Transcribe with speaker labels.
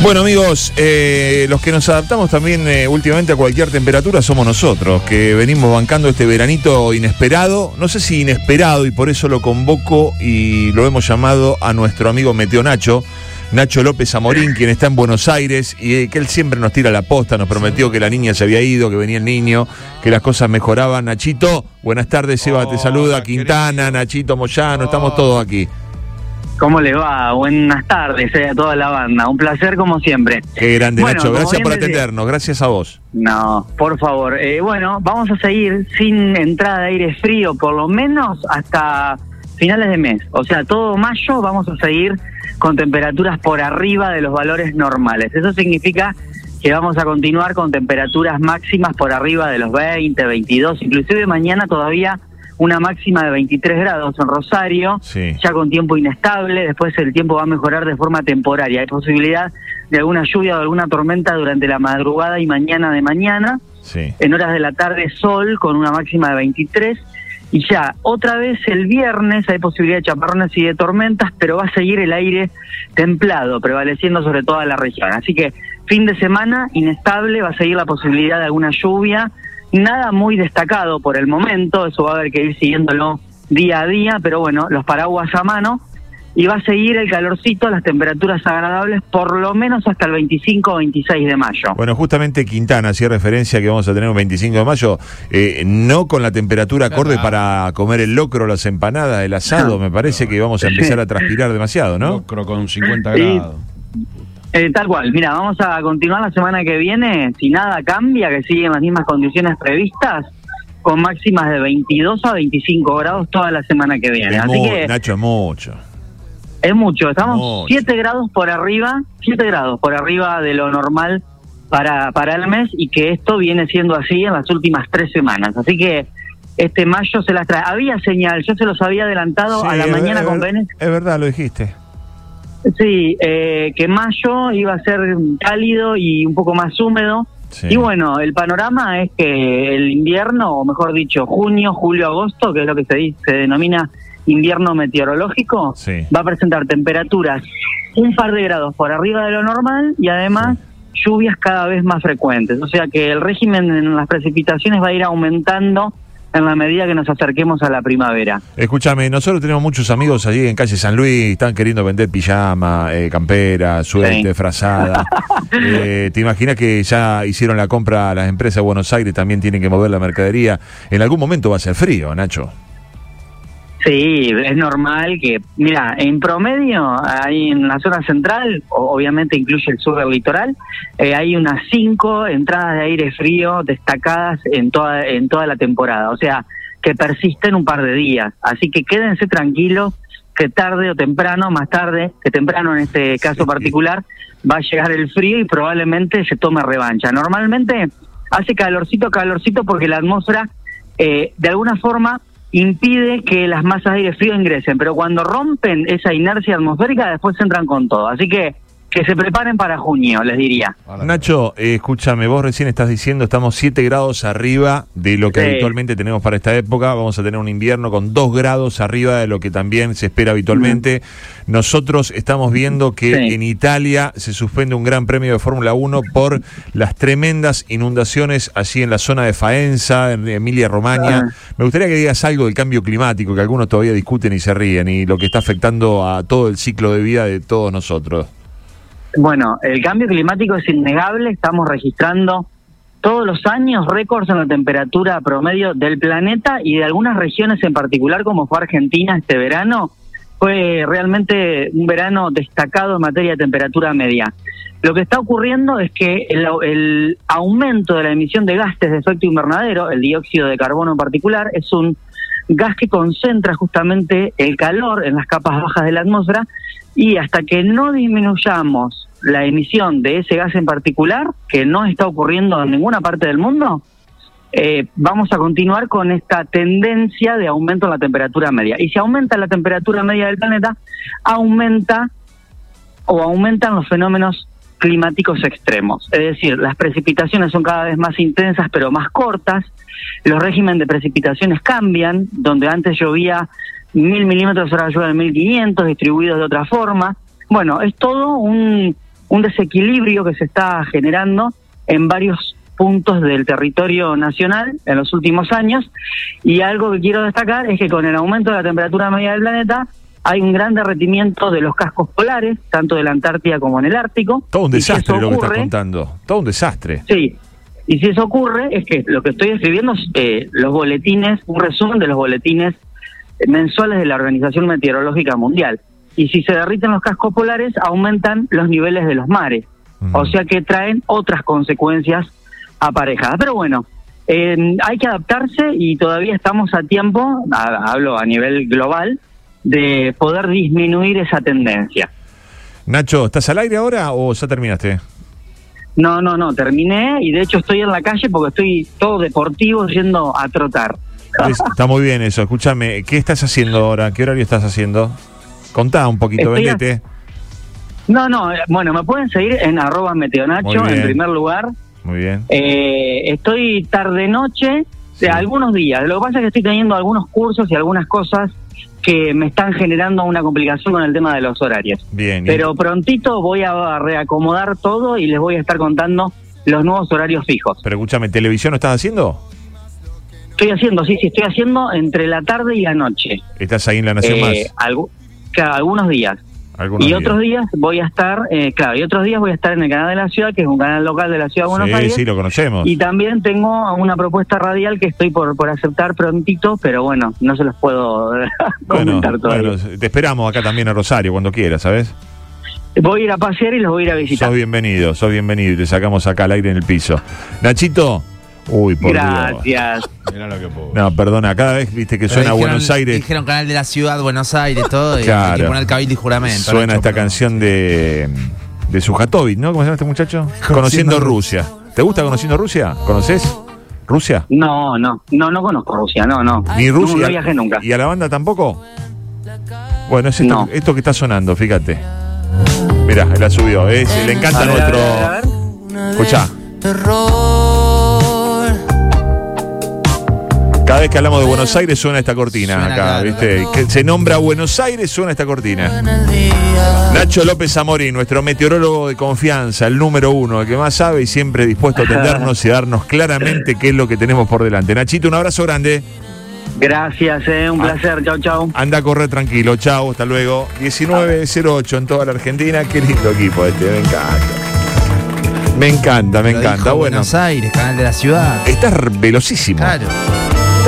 Speaker 1: Bueno amigos, eh, los que nos adaptamos también eh, últimamente a cualquier temperatura somos nosotros, que venimos bancando este veranito inesperado, no sé si inesperado y por eso lo convoco y lo hemos llamado a nuestro amigo Meteo Nacho, Nacho López Amorín, quien está en Buenos Aires y eh, que él siempre nos tira la posta, nos prometió que la niña se había ido, que venía el niño, que las cosas mejoraban. Nachito, buenas tardes, Seba te saluda, Quintana, Nachito Moyano, estamos todos aquí.
Speaker 2: ¿Cómo le va? Buenas tardes eh, a toda la banda. Un placer como siempre.
Speaker 1: Qué grande,
Speaker 2: Bueno,
Speaker 1: Nacho. Gracias por
Speaker 2: decía-
Speaker 1: atendernos. Gracias a vos.
Speaker 2: No, por favor. Eh, bueno, vamos a seguir sin entrada de aire frío, por lo menos hasta finales de mes. O sea, todo mayo vamos a seguir con temperaturas por arriba de los valores normales. Eso significa que vamos a continuar con temperaturas máximas por arriba de los 20, 22, inclusive mañana todavía una máxima de 23 grados en Rosario,
Speaker 1: Sí.
Speaker 2: ya con tiempo inestable, después el tiempo va a mejorar de forma temporaria. Hay posibilidad de alguna lluvia o alguna tormenta durante la madrugada y mañana de mañana.
Speaker 1: Sí.
Speaker 2: En horas de la tarde sol con una máxima de 23. Y ya, otra vez el viernes hay posibilidad de chaparrones y de tormentas, pero va a seguir el aire templado, prevaleciendo sobre toda la región. Así que fin de semana inestable, va a seguir la posibilidad de alguna lluvia. Nada muy destacado por el momento, eso va a haber que ir siguiéndolo día a día, pero bueno, los paraguas a mano. Y va a seguir el calorcito, las temperaturas agradables, por lo menos hasta el 25 o 26 de mayo.
Speaker 1: Bueno, justamente Quintana hacía referencia que vamos a tener un 25 de mayo, eh, no con la temperatura acorde para comer el locro, las empanadas, el asado. Me parece que vamos a empezar a transpirar demasiado, ¿no?
Speaker 3: Locro con 50
Speaker 2: Sí.
Speaker 3: grados.
Speaker 2: Eh, tal cual, mira, vamos a continuar la semana que viene, si nada cambia, que siguen las mismas condiciones previstas, con máximas de 22 a 25 grados toda la semana que viene.
Speaker 1: Es
Speaker 2: Así que
Speaker 1: Nacho, es mucho.
Speaker 2: es mucho, estamos
Speaker 1: Mucho.
Speaker 2: 7 grados por arriba, 7 grados por arriba de lo normal para, para el mes y que esto viene siendo así en las últimas tres semanas. Así que este mayo se las trae. Había señal, yo se los había adelantado a la mañana
Speaker 1: ver-
Speaker 2: con Vélez.
Speaker 1: Es verdad, lo dijiste.
Speaker 2: Sí, eh, que mayo iba a ser cálido y un poco más húmedo.
Speaker 1: Sí.
Speaker 2: Y bueno, el panorama es que el invierno, o mejor dicho, junio, julio, agosto, que es lo que se, dice- se denomina invierno meteorológico,
Speaker 1: Sí.
Speaker 2: va a presentar temperaturas un par de grados por arriba de lo normal y además lluvias cada vez más frecuentes. O sea que el régimen en las precipitaciones va a ir aumentando en la medida que nos acerquemos a la primavera.
Speaker 1: Escúchame, nosotros tenemos muchos amigos allí en calle San Luis, están queriendo vender pijama, eh, campera, suerte,
Speaker 2: Sí.
Speaker 1: frazada. Eh, ¿Te imaginas que ya hicieron la compra a las empresas de Buenos Aires, también tienen que mover la mercadería? En algún momento va a ser frío, Nacho.
Speaker 2: Sí, es normal que, mira, en promedio, ahí en la zona central, obviamente incluye el sur del litoral, eh, hay unas cinco entradas de aire frío destacadas en toda, en toda la temporada, o sea, que persisten un par de días. Así que quédense tranquilos que tarde o temprano, más tarde que temprano en este caso particular, va a llegar el frío y probablemente se tome revancha. Normalmente hace calorcito, calorcito porque la atmósfera eh, de alguna forma impide que las masas de aire frío ingresen, pero cuando rompen esa inercia atmosférica después entran con todo. Así que que se preparen para junio, les diría.
Speaker 1: Nacho, eh, escúchame, vos recién estás diciendo, estamos 7 grados arriba de lo que
Speaker 2: Sí.
Speaker 1: habitualmente tenemos para esta época, vamos a tener un invierno con 2 grados arriba de lo que también se espera habitualmente. Nosotros estamos viendo que
Speaker 2: Sí.
Speaker 1: en Italia se suspende un gran premio de Fórmula 1 por las tremendas inundaciones allí en la zona de Faenza, en Emilia Romagna.
Speaker 2: Ah.
Speaker 1: Me gustaría que digas algo del cambio climático, que algunos todavía discuten y se ríen, y lo que está afectando a todo el ciclo de vida de todos nosotros.
Speaker 2: Bueno, el cambio climático es innegable, estamos registrando todos los años récords en la temperatura promedio del planeta y de algunas regiones en particular, como fue Argentina este verano, fue realmente un verano destacado en materia de temperatura media. Lo que está ocurriendo es que el, el aumento de la emisión de gases de efecto invernadero, el dióxido de carbono en particular, es un gas que concentra justamente el calor en las capas bajas de la atmósfera y hasta que no disminuyamos la emisión de ese gas en particular, que no está ocurriendo en ninguna parte del mundo, eh, vamos a continuar con esta tendencia de aumento en la temperatura media. Y si aumenta la temperatura media del planeta, aumenta o aumentan los fenómenos climáticos extremos. Es decir, las precipitaciones son cada vez más intensas pero más cortas, los regímenes de precipitaciones cambian, donde antes llovía mil milímetros, ahora llueve mil quinientos, distribuidos de otra forma. Bueno, es todo un un desequilibrio que se está generando en varios puntos del territorio nacional en los últimos años y algo que quiero destacar es que con el aumento de la temperatura media del planeta hay un gran derretimiento de los cascos polares, tanto de la Antártida como en el Ártico.
Speaker 1: Todo un
Speaker 2: si
Speaker 1: desastre lo que estás contando. Todo un desastre.
Speaker 2: Sí, y si eso ocurre, es que lo que estoy escribiendo es eh, los boletines, un resumen de los boletines mensuales de la Organización Meteorológica Mundial. Y si se derriten los cascos polares, aumentan los niveles de los mares.
Speaker 1: Ujú.
Speaker 2: O sea que traen otras consecuencias aparejadas. Pero bueno, eh, hay que adaptarse y todavía estamos a tiempo, a- hablo a nivel global, de poder disminuir esa tendencia.
Speaker 1: Nacho, ¿estás al aire ahora o ya terminaste?
Speaker 2: No, no, no, terminé y de hecho estoy en la calle porque estoy todo deportivo yendo a trotar.
Speaker 1: Es- Está muy bien eso. Escúchame, ¿qué estás haciendo ahora? ¿Qué horario estás haciendo? Contá un poquito,
Speaker 2: Estoy a-
Speaker 1: vendete.
Speaker 2: No, no, eh, bueno, me pueden seguir en arroba meteonacho en primer lugar.
Speaker 1: Muy bien.
Speaker 2: Eh, estoy tarde-noche
Speaker 1: Sí.
Speaker 2: de algunos días. Lo que pasa es que estoy teniendo algunos cursos y algunas cosas que me están generando una complicación con el tema de los horarios.
Speaker 1: Bien.
Speaker 2: Pero prontito voy a reacomodar todo y les voy a estar contando los nuevos horarios fijos.
Speaker 1: Pero escúchame, ¿televisión no estás haciendo?
Speaker 2: Estoy haciendo, sí, sí, estoy haciendo entre la tarde y la noche.
Speaker 1: ¿Estás ahí en La Nación
Speaker 2: Eh,
Speaker 1: Más?
Speaker 2: claro, algunos días.
Speaker 1: Algunos
Speaker 2: y
Speaker 1: días.
Speaker 2: otros días voy a estar, eh, claro, y otros días voy a estar en el canal de la ciudad, que es un canal local de la ciudad de Buenos
Speaker 1: Sí,
Speaker 2: Aires.
Speaker 1: sí, lo conocemos.
Speaker 2: Y también tengo una propuesta radial que estoy por, por aceptar prontito, pero bueno, no se los puedo
Speaker 1: Bueno,
Speaker 2: comentar todavía.
Speaker 1: bueno, te esperamos acá también a Rosario cuando quieras, ¿sabes?
Speaker 2: Voy a ir a pasear y los voy a ir a visitar.
Speaker 1: Sos bienvenido, sos bienvenido y te sacamos acá al aire en el piso. Nachito, uy, por Dios.
Speaker 2: Gracias.
Speaker 3: Mirá lo que puedo.
Speaker 1: No, perdona, cada vez viste que
Speaker 4: Pero
Speaker 1: suena
Speaker 4: dijeron-
Speaker 1: Buenos Aires,
Speaker 4: Dijeron canal de la ciudad, Buenos Aires, todo. Y
Speaker 1: Claro.
Speaker 4: hay que poner cabildo y juramento.
Speaker 1: suena esta
Speaker 4: pero-
Speaker 1: canción de, de Sujatovic, ¿no? ¿Cómo se llama este muchacho? Conociendo,
Speaker 4: Conociendo
Speaker 1: Rusia. ¿Te gusta Conociendo Rusia? ¿Conoces Rusia?
Speaker 2: No, no, no, no conozco Rusia, no, no.
Speaker 1: Ni
Speaker 2: No,
Speaker 1: Rusia.
Speaker 2: No, viajé nunca.
Speaker 1: ¿Y a la banda tampoco? Bueno, es esto,
Speaker 2: No.
Speaker 1: esto que está sonando, fíjate. Mirá, él la subió. es- le encanta
Speaker 2: A ver,
Speaker 1: nuestro.
Speaker 2: a
Speaker 1: vez que hablamos de Buenos Aires suena esta cortina
Speaker 4: Suena,
Speaker 1: acá,
Speaker 4: claro.
Speaker 1: ¿viste? Que se nombra Buenos Aires, suena esta cortina. Nacho López Amorín, nuestro meteorólogo de confianza, el número uno, el que más sabe y siempre dispuesto a atendernos y darnos claramente qué es lo que tenemos por delante. Nachito, un abrazo grande.
Speaker 2: Gracias, eh, un
Speaker 1: Ah.
Speaker 2: placer. Chau, chau.
Speaker 1: Anda a correr tranquilo. Chao, hasta luego. 19.08 en toda la Argentina. Qué lindo equipo este, me encanta. Me encanta, me
Speaker 4: Lo
Speaker 1: encanta.
Speaker 4: dijo
Speaker 1: Bueno,
Speaker 4: Buenos Aires, canal de la ciudad.
Speaker 1: estás velocísimo.
Speaker 4: Claro.